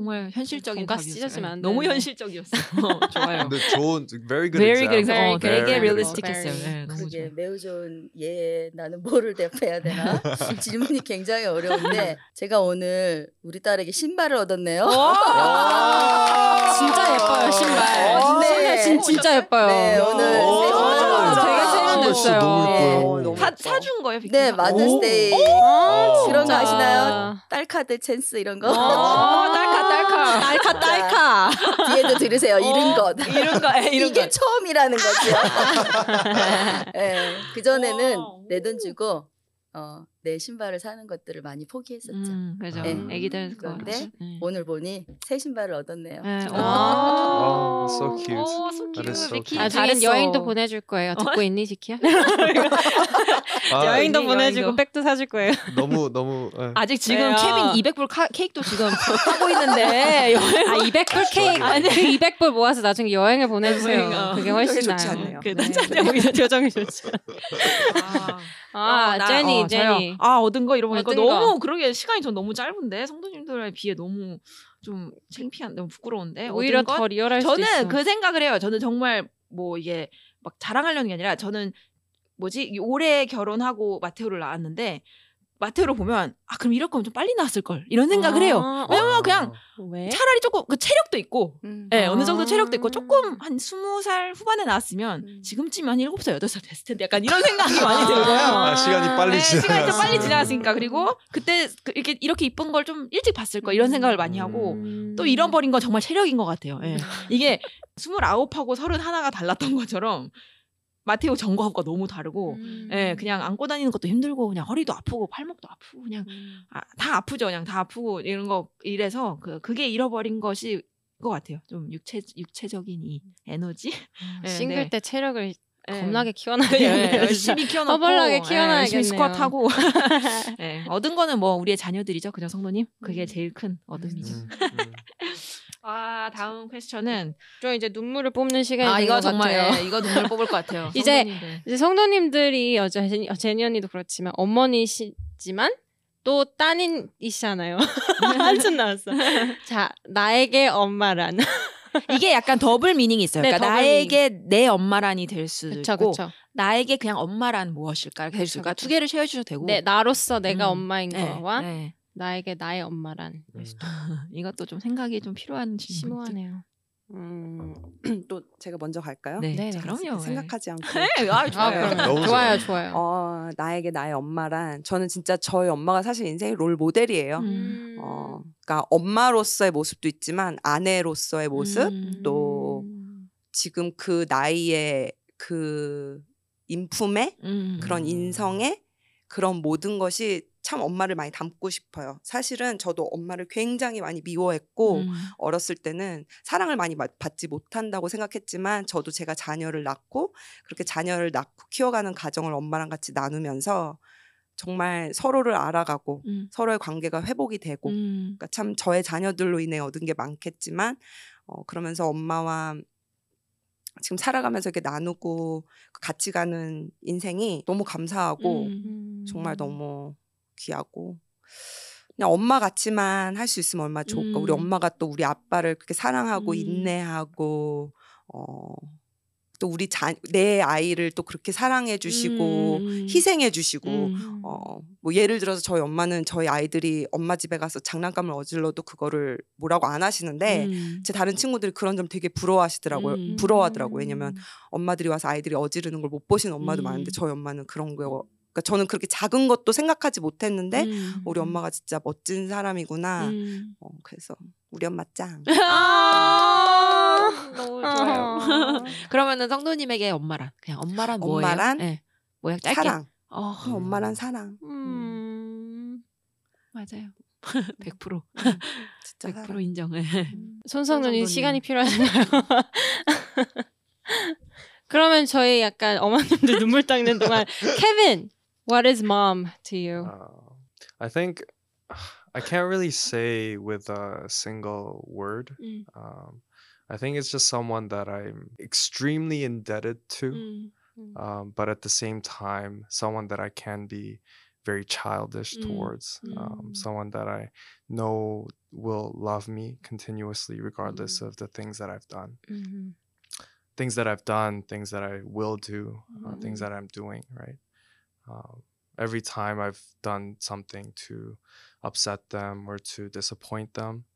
어. 정말 현실적인 돈가스. 찢어지면 안 너무 되는데. 현실적이었어. [laughs] 좋아요. 근데 좋은 very good Very good example. 어, 되게 realistic했어요. 네, 너무 그게 좋아. 매우 좋은 예 나는 뭐를 대표해야 되나 [laughs] 질문이 굉장히 어려운데 제가 오늘 우리 딸에게 신발을 얻었네요. 진짜 예뻐요 신발. 어, 네. 진, 진짜 예뻐요. 네, 오늘. 너무 예뻐요. 너무 사. 사준 거예요? 빅네 마더스데이 아, 그런 거. 아시나요? 딸 카드 찬스 이런 거 어, 딸카, 딸 카. 딸카 딸카. 뒤에도 들으세요 잃은 것 이런 거, 에, 이런 이게 거. 처음이라는 거죠. 네, [laughs] 그 전에는 와, 내돈 주고 어, 내 신발을 사는 것들을 많이 포기했었죠. 음, 그죠. 네. 애기들 거. 그런데 네. 오늘 보니 새 신발을 얻었네요. 네. 아. Oh, so cute. 오, so cute. so cute. 나중엔. 여행도 보내줄 거예요. 듣고 있니 지키야? [laughs] 아, 여행도 보내주고 여행도. 백도 사줄 거예요. 너무 너무 예. 아직 지금? 케빈 200불 카, 케이크도 지금 [laughs] 하고 있는데 여행 아 200불 케이크 아니 그 200불 모아서 나중에 여행을 보내주세요. 여행, 어. 그게 훨씬 표정이 좋지 나아요. 않네요. 그 네. 표정이 [laughs] 좋지. 아, 나- 제니 어, 저아 얻은 거 잃어보니까 얻은 너무 거. 그러게 시간이 전 너무 짧은데 성도님들에 비해 너무 좀 창피한 너무 부끄러운데 오히려? 더 리얼할 수도 있어. 저는 그 생각을 해요. 저는 정말 뭐 이게 막 자랑하려는 게 아니라 저는 뭐지 올해 결혼하고 마테오를 낳았는데 마테오를 보면 아 그럼 이럴 거면 좀 빨리 낳았을 걸 이런 생각을 해요. 아, 왜냐면 그냥 왜? 차라리 조금 그 체력도 있고 음. 예, 아. 어느 정도 체력도 있고 조금 한 스무 살 후반에 나왔으면 음. 지금쯤 한 일곱 살 여덟 살 됐을 텐데 약간 이런 생각이 [laughs] 많이 들고요. 아, 시간이 빨리 네, 시간이 좀. 빨리 지나갔으니까 그리고 그때 그 이렇게 이렇게 이쁜 걸 좀 일찍 봤을 거 이런 생각을 많이 하고 음. 또 잃어버린 건 정말 체력인 것 같아요. 예. 이게 스물아홉하고 서른 하나가 달랐던 것처럼 마테오 전과가 너무 다르고 음. 예, 그냥 안고 다니는 것도 힘들고 그냥 허리도 아프고 팔목도 아프고 그냥 음. 아, 다 아프죠. 그냥 다 아프고 이런 거 이래서 그 그게 잃어버린 것이 것 같아요. 좀 육체 육체적인 이 에너지. [laughs] 예, 싱글 네. 때 체력을 예. 겁나게 예, 키워놔야겠네요. 열심히 [laughs] 키워놓고 허벌나게 예, 키워놔야겠네요. 열심히 스쿼트 하고 [laughs] 예, 얻은 거는 뭐 우리의 자녀들이죠. 그죠 성도님? 그게 제일 큰 얻음이죠. 음, 음. 아 다음 퀘스천은 좀 이제 눈물을 뽑는 시간이 아된 이거 것 정말 같아요. 예, 이거 눈물 뽑을 것 같아요. [laughs] 이제 성도님들. 이제 성도님들이 어, 제니, 어, 제니 언니도 그렇지만 어머니시지만 또 따님이시잖아요. [laughs] 한숨 나왔어. 자, 나에게 엄마란. [laughs] 이게 약간 double meaning이 있어요. 네, 그러니까 더블 나에게 내 엄마란이 될 수도 그쵸, 있고 그쵸. 나에게 그냥 엄마란 무엇일까 될수 있을까 그쵸. 두 개를 share 주셔도 되고. 네, 나로서 내가 음. 엄마인 네, 거와 네. 나에게 나의 엄마란. 음. [laughs] 이것도 좀 생각이 좀 필요한. 심오하네요. 음, [clears throat] 또 제가 먼저 갈까요? 네, 네, 네. 그럼요. 생각하지 않고. 네, [laughs] 아, 아, 좋아요. 너무 좋아요, 좋아요. 좋아요. 어, 나에게 나의 엄마란 저는 진짜 저희 엄마가 사실 인생의 롤 모델이에요. 음. 어, 그러니까 엄마로서의 모습도 있지만 아내로서의 모습, 음. 또 음. 지금 그 나이에 그 인품에 음. 그런 인성에 그런 모든 것이 참 엄마를 많이 닮고 싶어요. 사실은 저도 엄마를 굉장히 많이 미워했고 음. 어렸을 때는 사랑을 많이 받- 받지 못한다고 생각했지만 저도 제가 자녀를 낳고 그렇게 자녀를 낳고 키워가는 가정을 엄마랑 같이 나누면서 정말 서로를 알아가고 음. 서로의 관계가 회복이 되고 음. 그러니까 참 저의 자녀들로 인해 얻은 게 많겠지만 어, 그러면서 엄마와 지금 살아가면서 이렇게 나누고 같이 가는 인생이 너무 감사하고 음. 정말 너무 귀하고 그냥 엄마 같지만 할 수 있으면 얼마나 좋을까. 우리 음. 엄마가 또 우리 아빠를 그렇게 사랑하고 음. 인내하고 어, 또 우리 자, 내 아이를 또 그렇게 사랑해 주시고 음. 희생해 주시고 음. 어, 뭐 예를 들어서 저희 엄마는 저희 아이들이 엄마 집에 가서 장난감을 어질러도 그거를 뭐라고 안 하시는데 음. 제 다른 친구들이 그런 점 되게 부러워하시더라고요. 음. 부러워하더라고요. 왜냐면 엄마들이 와서 아이들이 어지르는 걸 못 보시는 엄마도 음. 많은데 저희 엄마는 그런 거 그러니까 저는 그렇게 작은 것도 생각하지 못했는데 음. 우리 엄마가 진짜 멋진 사람이구나. 음. 어, 그래서 우리 엄마 짱. 아, 너무 어. 좋아요. 그러면은 성도님에게 엄마란 그냥 엄마란 뭐예요? 엄마란? 네. 뭐야 짧게. 사랑. 어, 그냥 엄마란 사랑. 음. 맞아요. 100% 진짜 100% 사랑. 인정. 네. 손성도님 손성도님. 시간이 필요하신가요? [laughs] 그러면 저희 약간 어머님들 눈물 닦는 동안 케빈, What is mom to you? Uh, I think [sighs] I can't really say with a single word. Mm. Um, I think it's just someone that I'm extremely indebted to, mm. mm. Um, but at the same time, someone that I can be very childish mm, towards, um, mm. someone that I know will love me continuously, regardless of the things that I've done. Mm-hmm. Things that I've done, things that I will do, uh, things that I'm doing, right? Um, every time I've done something to upset them or to disappoint them,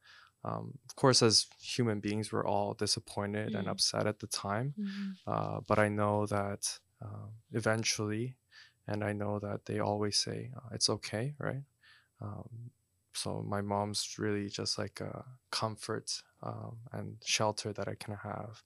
um, of course, as human beings, we're all disappointed and Mm. upset at the time. 음. Uh, but I know that um, eventually, and I know that they always say uh, it's okay, right? Um, so my mom's really just like a comfort um, and shelter that I can have,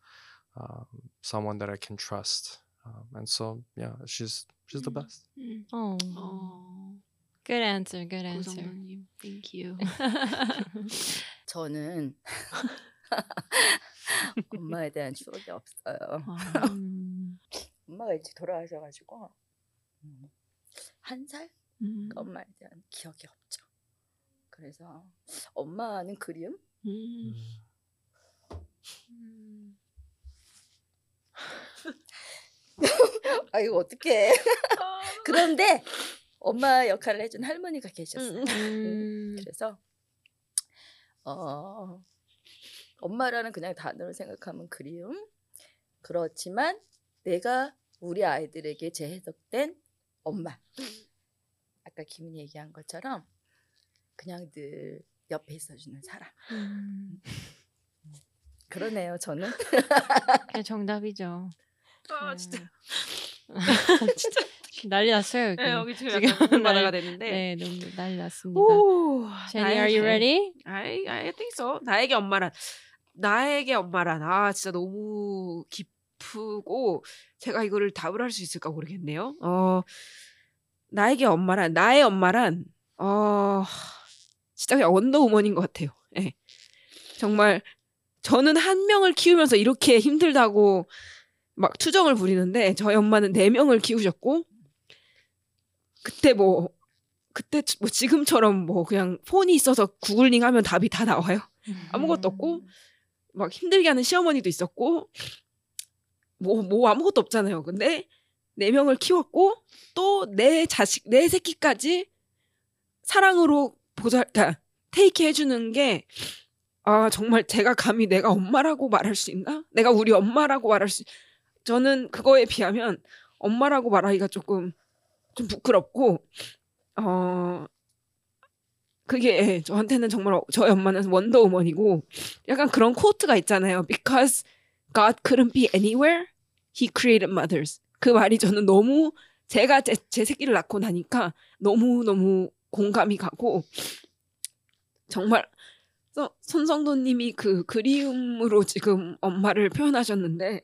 um, someone that I can trust, um, and so yeah, she's she's the Mm. best. 음. 어. 어. Good answer, good answer. 고성도님, thank you. [laughs] 저는 [laughs] 엄마에 대한 추억이 없어요. 음. [laughs] 엄마가 일찍 돌아가셔가지고 음, 한 살? 음. 엄마에 대한 기억이 없죠. 그래서 엄마는 그리움? 음. [laughs] 아 이거 어떡해. 그런데 엄마 역할을 해준 할머니가 계셨어요. 음. 그래서 어 엄마라는 그냥 단어를 생각하면 그리움. 그렇지만 내가 우리 아이들에게 재해석된 엄마. 아까 김은이 얘기한 것처럼 그냥 늘 옆에 있어주는 사람. 음. 그러네요, 저는. 정답이죠. 아, 음. 진짜. [laughs] 난리 났어요 여기. 네, 여기 지금 지금 바다가 됐는데. 네, 너무 난리 났습니다. 오, Jenny, are you ready? I, I think so. 나에게 엄마란 나에게 엄마란 아 진짜 너무 깊고 제가 이거를 답을 할 수 있을까 모르겠네요. 어 나에게 엄마란 나의 엄마란 어 진짜 그냥 원더우먼인 것 같아요. 예. 정말 저는 한 명을 키우면서 이렇게 힘들다고 막 투정을 부리는데 [laughs] 저희 엄마는 네 명을 키우셨고 그때 뭐 그때 뭐 지금처럼 뭐 그냥 폰이 있어서 구글링 하면 답이 다 나와요. 아무것도 없고 막 힘들게 하는 시어머니도 있었고 뭐뭐 아무것도 없잖아요. 근데 네 명을 키웠고 또 내 자식 내 새끼까지 사랑으로 보자, 그러니까 테이크 해주는 게 아, 정말 제가 감히 내가 엄마라고 말할 수 있나? 내가 우리 엄마라고 말할 수, 저는 그거에 비하면 엄마라고 말하기가 조금 좀 부끄럽고, 어, 그게 예, 저한테는 정말 어- 저희 엄마는 원더우먼이고 약간 그런 코트가 있잖아요. Because God couldn't be anywhere, He created mothers. 그 말이 저는 너무 제가 제, 제 새끼를 낳고 나니까 너무 너무 공감이 가고 정말 서- 손성도님이 그 그리움으로 지금 엄마를 표현하셨는데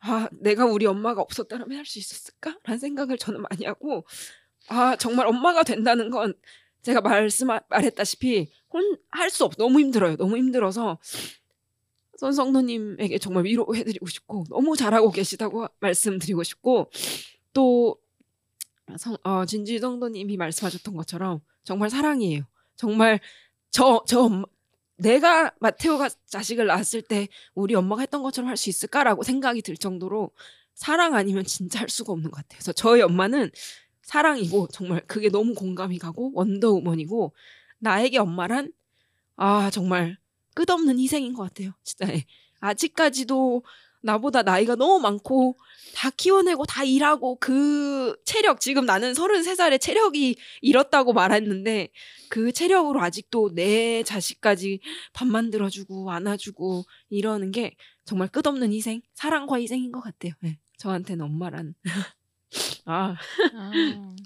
아 내가 우리 엄마가 없었다면 할 수 있었을까 라는 생각을 저는 많이 하고 아 정말 엄마가 된다는 건 제가 말씀 말했다시피 혼 할 수 없 너무 힘들어요 너무 힘들어서 손성도님에게 정말 위로해드리고 싶고 너무 잘하고 계시다고 말씀드리고 싶고 또 성, 어, 진지 성도님이 말씀하셨던 것처럼 정말 사랑이에요. 정말 저, 저 내가 마테오가 자식을 낳았을 때 우리 엄마가 했던 것처럼 할 수 있을까라고 생각이 들 정도로 사랑 아니면 진짜 할 수가 없는 것 같아요. 그래서 저희 엄마는 사랑이고 정말 그게 너무 공감이 가고 원더우먼이고 나에게 엄마란 아 정말 끝없는 희생인 것 같아요. 진짜 예. 아직까지도 나보다 나이가 너무 많고 다 키워내고 다 일하고 그 체력 지금 나는 33살에 체력이 잃었다고 말했는데 그 체력으로 아직도 내 자식까지 밥 만들어 주고 안아주고 이러는 게 정말 끝없는 희생 사랑과 희생인 것 같아요. 네. 저한테는 엄마란 [laughs] 아 아,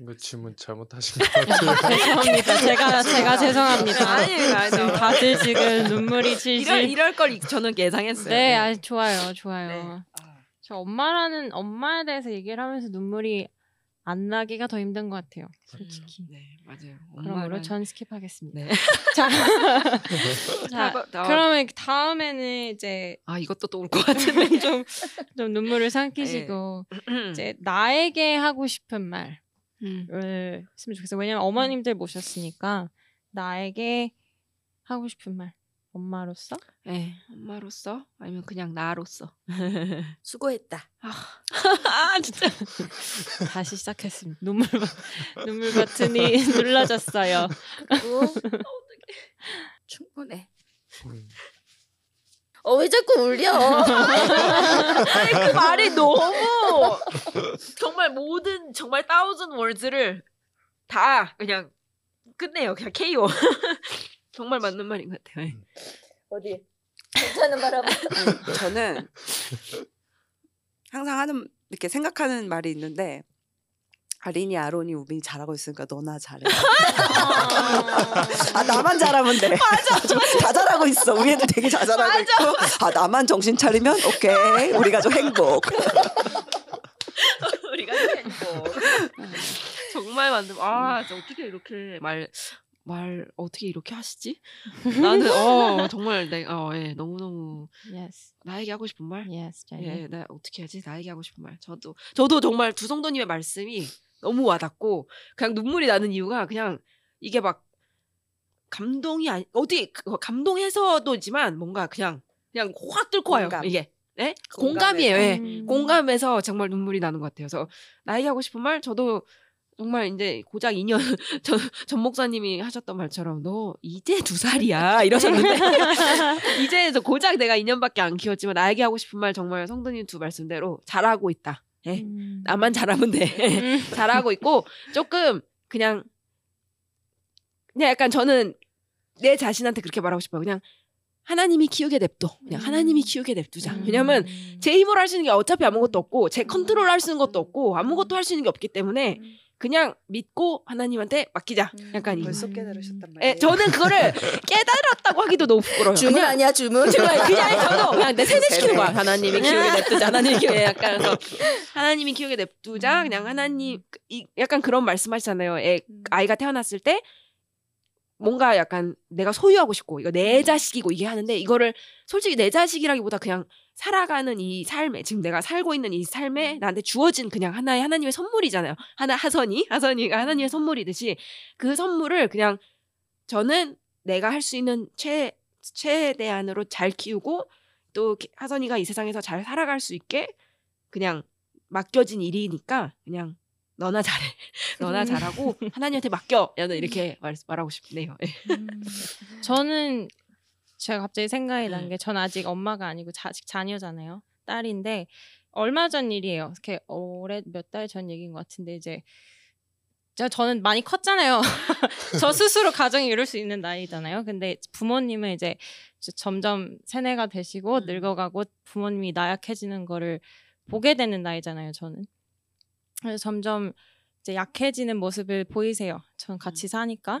이거 질문 잘못하신 것 같아요. 죄송합니다. 제가 [laughs] 제가 죄송합니다. 아니에요, 아니에요. 지금 다들 지금 [laughs] 눈물이 질질. 이럴 이럴 걸 저는 예상했어요. 네, 아, 좋아요, 좋아요. 네. 저 엄마라는 엄마에 대해서 얘기를 하면서 눈물이 안 나기가 더 힘든 것 같아요. 솔직히. 네 맞아요. 그러므로 엄마란- 전 스킵하겠습니다. 네. [laughs] 자, 자, 자 그러면 다음에는 이제 아 이것도 또 올 것 같은데. 좀, 좀 눈물을 삼키시고 [clears throat] 이제 나에게 하고 싶은 말을 음. 했으면 좋겠어요. 왜냐면 어머님들 모셨으니까 나에게 하고 싶은 말 엄마로서 네, 엄마로서 아니면 그냥 나로서. [laughs] 수고했다. 아 [laughs] 진짜. [laughs] 다시 시작했습니다. 눈물 버- 눈물 버튼이 눌러졌어요. 그리고 충분해. 음. 어왜 자꾸 울려? [laughs] 아니 그 말이 너무 정말 모든 정말 thousand words를 다 그냥 끝내요. 그냥 KO. [laughs] 정말 맞는 말인 것 같아요. 예. 어디? 괜찮은 바람. 저는 항상 하는 이렇게 생각하는 말이 있는데 아린이, 아론이, 우빈이 잘하고 있으니까 너나 잘해. 아 나만 잘하면 돼. 맞아. [laughs] 다 잘하고 있어. 우리 애들 되게 잘 잘하고 있고. 아 나만 정신 차리면 오케이. 우리 가족 행복. [laughs] 우리가 행복. 정말 맞는. 아 어떻게 이렇게 말. 말 어떻게 이렇게 하시지? [laughs] 나는 어 정말 내가 어, 예, 너무 너무 yes, 나에게 하고 싶은 말. yes. 예, 나 어떻게 하지? 나에게 하고 싶은 말. 저도 저도 정말 두성도님의 말씀이 너무 와닿고 그냥 눈물이 나는 이유가 그냥 이게 막 감동이 아니 어디 그 감동해서도지만 뭔가 그냥 그냥 확 뚫고 와요 공감. 이게. 네? 공감이에요. 예. 음. 공감해서 정말 눈물이 나는 것 같아요. 그래서 나에게 하고 싶은 말 저도 정말 이제 고작 2년 [laughs] 전, 전 목사님이 하셨던 말처럼 너 이제 두 살이야 [laughs] 이러셨는데 [laughs] 이제 저 고작 내가 2년밖에 안 키웠지만 나에게 하고 싶은 말 정말 성도님 두 말씀대로 잘하고 있다. 예. 음. 나만 잘하면 돼. 음. 잘하고 있고 조금 그냥 그냥 약간 저는 내 자신한테 그렇게 말하고 싶어요. 그냥 하나님이 키우게 냅둬. 그냥 하나님이 키우게 냅두자. 음. 왜냐면 제 힘으로 할 수 있는 게 어차피 아무것도 없고 제 컨트롤 할 수 있는 것도 없고 아무것도 할 수 있는 게 없기 때문에 그냥 믿고 하나님한테 맡기자. 약간 이. 벌써 음. 깨달으셨단 예, 말이에요. 저는 그거를 [laughs] 깨달았다고 하기도 너무 부끄러워요. 주문 그냥 아니야 주문? 그냥 그냥 저도 그냥 내 세뇌시키는 세뇌. 거야. 하나님이 키우게 냅두자. 하나님이 키우게 [laughs] 약간 그래서 하나님이 키우게 냅두자. 그냥 하나님 이, 약간 그런 말씀하시잖아요. 애, 아이가 태어났을 때 뭔가 약간 내가 소유하고 싶고 이거 내 자식이고 이게 하는데 이거를 솔직히 내 자식이라기보다 그냥 살아가는 이 삶에 지금 내가 살고 있는 이 삶에 나한테 주어진 그냥 하나의 하나님의 선물이잖아요. 하나 하선이 하선이가 하나님의 선물이듯이 그 선물을 그냥 저는 내가 할 수 있는 최 최대한으로 잘 키우고 또 기- 하선이가 이 세상에서 잘 살아갈 수 있게 그냥 맡겨진 일이니까 그냥 너나 잘해. [laughs] 너나 잘하고 하나님한테 맡겨. 저는 [laughs] 이렇게 말, 말하고 싶네요. 예. 저는 제가 갑자기 생각이 난 게 전 아직 엄마가 아니고 자, 아직 자녀잖아요. 딸인데 얼마 전 일이에요. 이렇게 올해 몇달 전 얘기인 것 같은데 이제 저는 많이 컸잖아요. [laughs] 저 스스로 가정이 이룰 수 있는 나이잖아요. 근데 부모님은 이제 점점 세뇌가 되시고 음. 늙어가고 부모님이 나약해지는 거를 보게 되는 나이잖아요. 저는 그래서 점점 이제 약해지는 모습을 보이세요. 전 같이 사니까.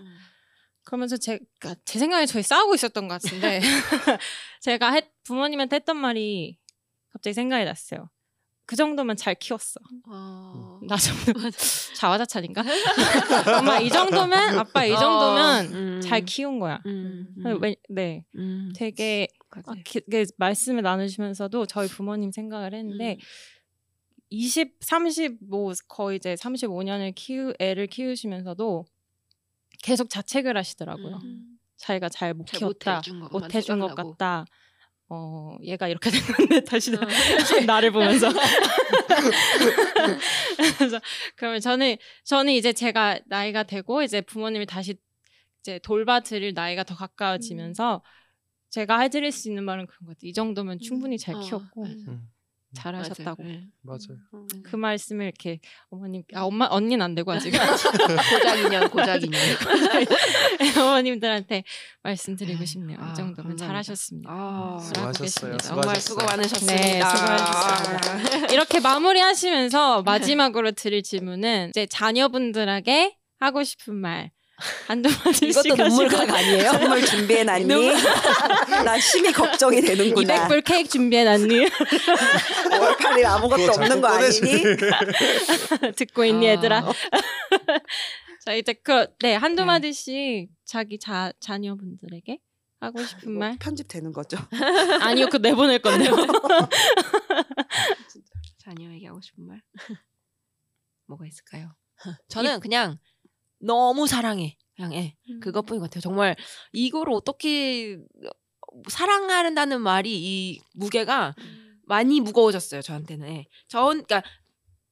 그러면서 제, 그러니까 제 생각에 저희 싸우고 있었던 것 같은데 [laughs] [laughs] 제가 했- 부모님한테 했던 말이 갑자기 생각이 났어요. 그 정도면 잘 키웠어. 나 정도면 [laughs] 자화자찬인가? 엄마 이 정도면 아빠 이 정도면 음. 잘 키운 거야. 음. 왜, 네, 음. 되게 아, 기- 그 말씀을 나누시면서도 저희 부모님 생각을 했는데 20, 30, 뭐 거의 이제 35년을 키우 애를 키우시면서도 계속 자책을 하시더라고요. 자기가 잘못잘 키웠다, 못 해준 것 것만 못 해준 것. 같다. 어, 얘가 이렇게 된 건데 [laughs] 다시 나를 보면서. [laughs] 그래서 그러면 저는 저는 이제 제가 나이가 되고 이제 부모님이 다시 이제 돌봐드릴 나이가 더 가까워지면서 제가 해드릴 수 있는 말은 그런 것 같아요. 이 정도면 충분히 잘 어, 키웠고 맞아요. 음, 잘하셨다고. 맞아요. 예. 맞아요. 그 말씀을 이렇게 어머님, 아 엄마 언니는 안 되고 아직 [laughs] 고작이년 고작이년. [laughs] 어머님들한테 말씀드리고 싶네요. 아, 이 정도면 감사합니다. 잘하셨습니다. 아, 수고하셨어요. 정말 수고. 많으셨습니다. 네, 수고하셨습니다. 이렇게 마무리하시면서 마지막으로 드릴 질문은 이제 자녀분들에게 하고 싶은 말 한두 마디씩 이것도 눈물각 아니에요? 선물 준비해놨니? 나 [laughs] 심히 걱정이 되는구나. 200불 케이크 준비해놨니? 5월 [laughs] 8일 아무것도 없는 거 아니니? [laughs] 듣고 있니 아. 얘들아? 자 이제 그네 한두 네. 마디씩 자기 자 자녀분들에게 하고 싶은 말 편집되는 거죠. 아니요 그 내보낼 건데요. 자녀에게 하고 싶은 말 뭐가 있을까요? 저는 그냥 너무 사랑해. 그냥 예. 그것뿐인 것 같아요. 정말 이거를 어떻게 사랑한다는 말이 이 무게가 많이 무거워졌어요. 저한테는. 예. 전 그러니까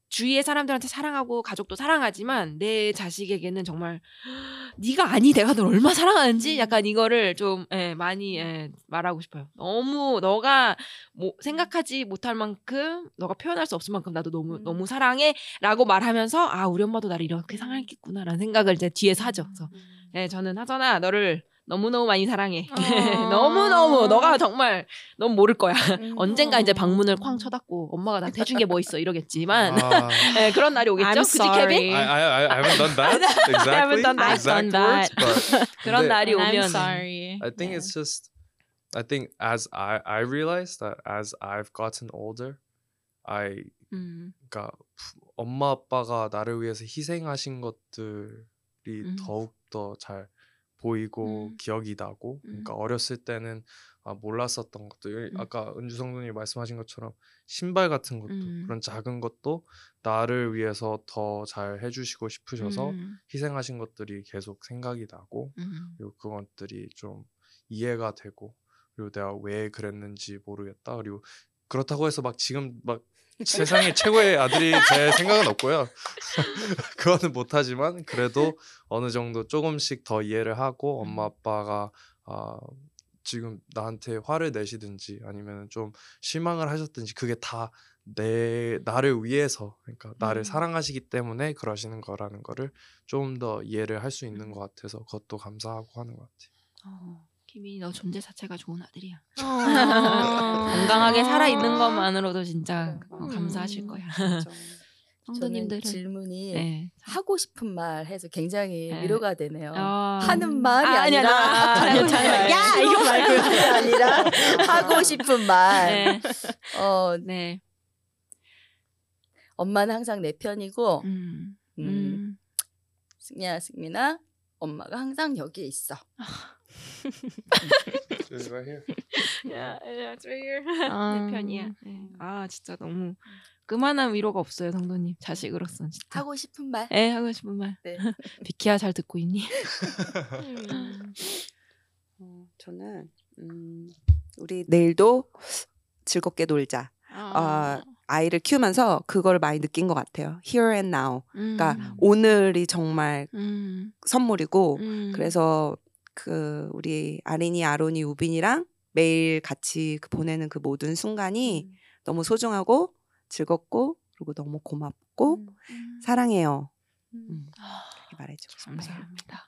주위의 사람들한테 사랑하고 가족도 사랑하지만 내 자식에게는 정말 [gasps] 네가 아니 내가 널 얼마 사랑하는지 약간 이거를 좀 예, 많이 예, 말하고 싶어요. 너무 너가 뭐 생각하지 못할 만큼 너가 표현할 수 없을 만큼 나도 너무 음. 너무 사랑해라고 말하면서 아 우리 엄마도 나를 이렇게 사랑했겠구나라는 생각을 이제 뒤에서 하죠. 그래서 예, 저는 하전아 너를 너무너무 많이 사랑해. 어. 너무너무 너가 정말 넌 모를 거야. 음. 언젠가 이제 방문을 쾅 쳐닫고 엄마가 나한테 해준 게 뭐 있어 이러겠지만 아, 예, 그런 날이 오겠죠. I'm 그지. 케빈? I, I, I haven't done that exactly. haven't done that. exact I've done words, but 그런 날이 I'm 오면 sorry. I think 네. it's just I think as I I realized that as I've gotten older, I 음, 그러니까 부- 엄마 아빠가 나를 위해서 희생하신 것들이 음. 더욱 더잘 보이고 음. 기억이 나고 그러니까 어렸을 때는 아, 몰랐었던 것들 음. 아까 은주 성도님 말씀하신 것처럼 신발 같은 것도 음. 그런 작은 것도 나를 위해서 더 잘 해주시고 싶으셔서 음, 희생하신 것들이 계속 생각이 나고 음, 그리고 그것들이 좀 이해가 되고 그리고 내가 왜 그랬는지 모르겠다 그리고 그렇다고 해서 막 지금 막 세상에 최고의 아들이 될 생각은 없고요 [laughs] 그거는 못하지만 그래도 어느 정도 조금씩 더 이해를 하고 엄마 아빠가 아 지금 나한테 화를 내시든지 아니면 좀 실망을 하셨든지 그게 다 내 나를 위해서 그러니까 나를 음. 사랑하시기 때문에 그러시는 거라는 거를 좀 더 이해를 할 수 있는 것 같아서 그것도 감사하고 하는 것 같아요. 어, 김이 너 존재 자체가 좋은 아들이야. [laughs] 건강하게 건강하게 살아 있는 것만으로도 진짜 어, 음. 감사하실 거야. [laughs] 저는 성도님들은 질문이 네. 하고 싶은 말 해서 굉장히 네. 위로가 되네요. 어. 하는 말이 아, 아니, 아니라 아니, 아니, 아니, 아니. 야 이거 말고 아니라 [laughs] 하고 싶은 말. 네. 어 네. 엄마는 항상 내 편이고 음. 음, 음. 승민아 승민아 엄마가 항상 여기에 있어. 야, 야, [laughs] 아. [laughs] 내 편이야. 네. 아, 진짜 너무 그만한 위로가 없어요, 성도님. 자식으로서 진짜. 하고 싶은 말. 에 하고 싶은 말. 네. [laughs] 비키야 잘 듣고 있니? 어, 저는 음, 우리 내일도 즐겁게 놀자. 아, 아이를 키우면서 그걸 많이 느낀 것 같아요. Here and now. 그러니까 음. 오늘이 정말 음. 선물이고 음. 그래서 그 우리 아린이, 아론이, 우빈이랑 매일 같이 그 보내는 그 모든 순간이 너무 소중하고 즐겁고 그리고 너무 고맙고 사랑해요. 음. 그렇게 말해주고 싶어요. 감사합니다.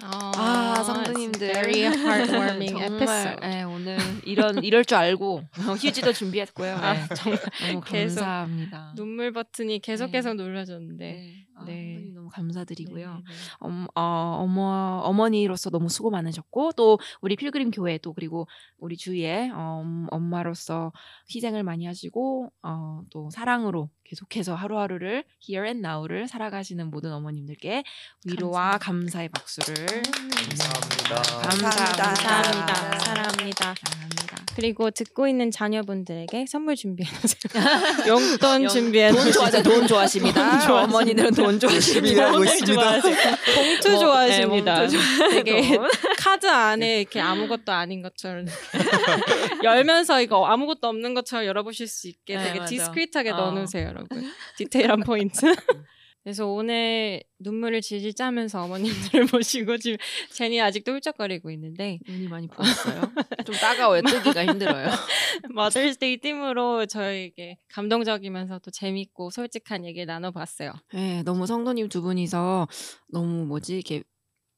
아, 아, it's 성도님들 very heartwarming 정말 episode. 예, 오늘 이런 이럴 줄 알고 휴지도 준비했고요. 아, 예. 정말 [laughs] 너무 감사합니다. 눈물 버튼이 계속 네. 계속 눌러졌는데. 네. 아, 네. 성도님 너무 감사드리고요. 엄, 어, 어머 어머니로서 너무 수고 많으셨고 또 우리 필그림 교회 또 그리고 우리 주위에 어, 엄- 엄마로서 희생을 많이 하시고 어, 또 사랑으로 계속해서 하루하루를 here and now를 살아가시는 모든 어머님들께 위로와 감사의 박수를 감사합니다. 감사합니다. 감사합니다. 감사합니다. 사랑합니다. 사랑합니다. 그리고 듣고 있는 자녀분들에게 선물 준비해 놓으세요. [laughs] 용돈 영- 준비해 돈 놓으세요. 좋아하죠. [laughs] 돈 좋아하십니다. 어머니들은 돈 좋아하십니다. 일하고 돈을 있습니다. [laughs] 봉투 뭐, 좋아하십니다. 네, 되게 돈. 카드 안에 이렇게 아무것도 아닌 것처럼 [laughs] 열면서 이거 아무것도 없는 것처럼 열어보실 수 있게 네, 되게 맞아. discreet하게 어. 넣어놓으세요, 여러분. 디테일한 포인트. [laughs] 그래서 오늘 눈물을 질질 짜면서 어머님들을 [laughs] 모시고 지금 제니 아직도 훌쩍거리고 있는데 눈이 많이 부었어요. 좀 따가워요. [laughs] 뜨기가 힘들어요. [laughs] Mother's Day theme으로 저에게 감동적이면서도 재밌고 솔직한 얘기를 나눠봤어요. 네, 너무 성도님 두 분이서 너무 뭐지 이렇게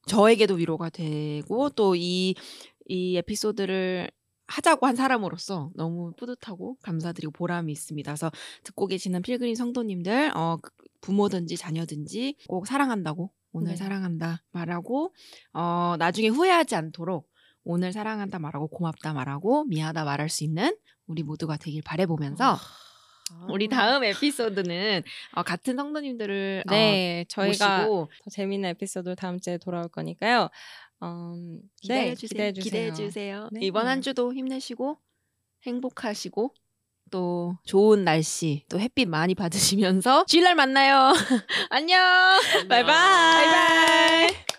저에게도 위로가 되고 또 이 이 에피소드를 하자고 한 사람으로서 너무 뿌듯하고 감사드리고 보람이 있습니다. 그래서 듣고 계시는 필그림 성도님들, 어, 그 부모든지 자녀든지 꼭 사랑한다고 오늘 네. 사랑한다 말하고 어, 나중에 후회하지 않도록 오늘 사랑한다 말하고 고맙다 말하고 미안하다 말할 수 있는 우리 모두가 되길 바래보면서 우리 다음 에피소드는 어, 같은 성도님들을 어, 네, 저희가 모시고 더 재밌는 에피소드 다음 주에 돌아올 거니까요. 음, 네, 기대해 주세요. 기대해 주세요. 기대해 주세요. 네. 이번 한 주도 힘내시고 행복하시고 또 좋은 날씨 또 햇빛 많이 받으시면서 [laughs] 주일날 만나요. [laughs] 안녕. [laughs] 바이바이. 바이바이.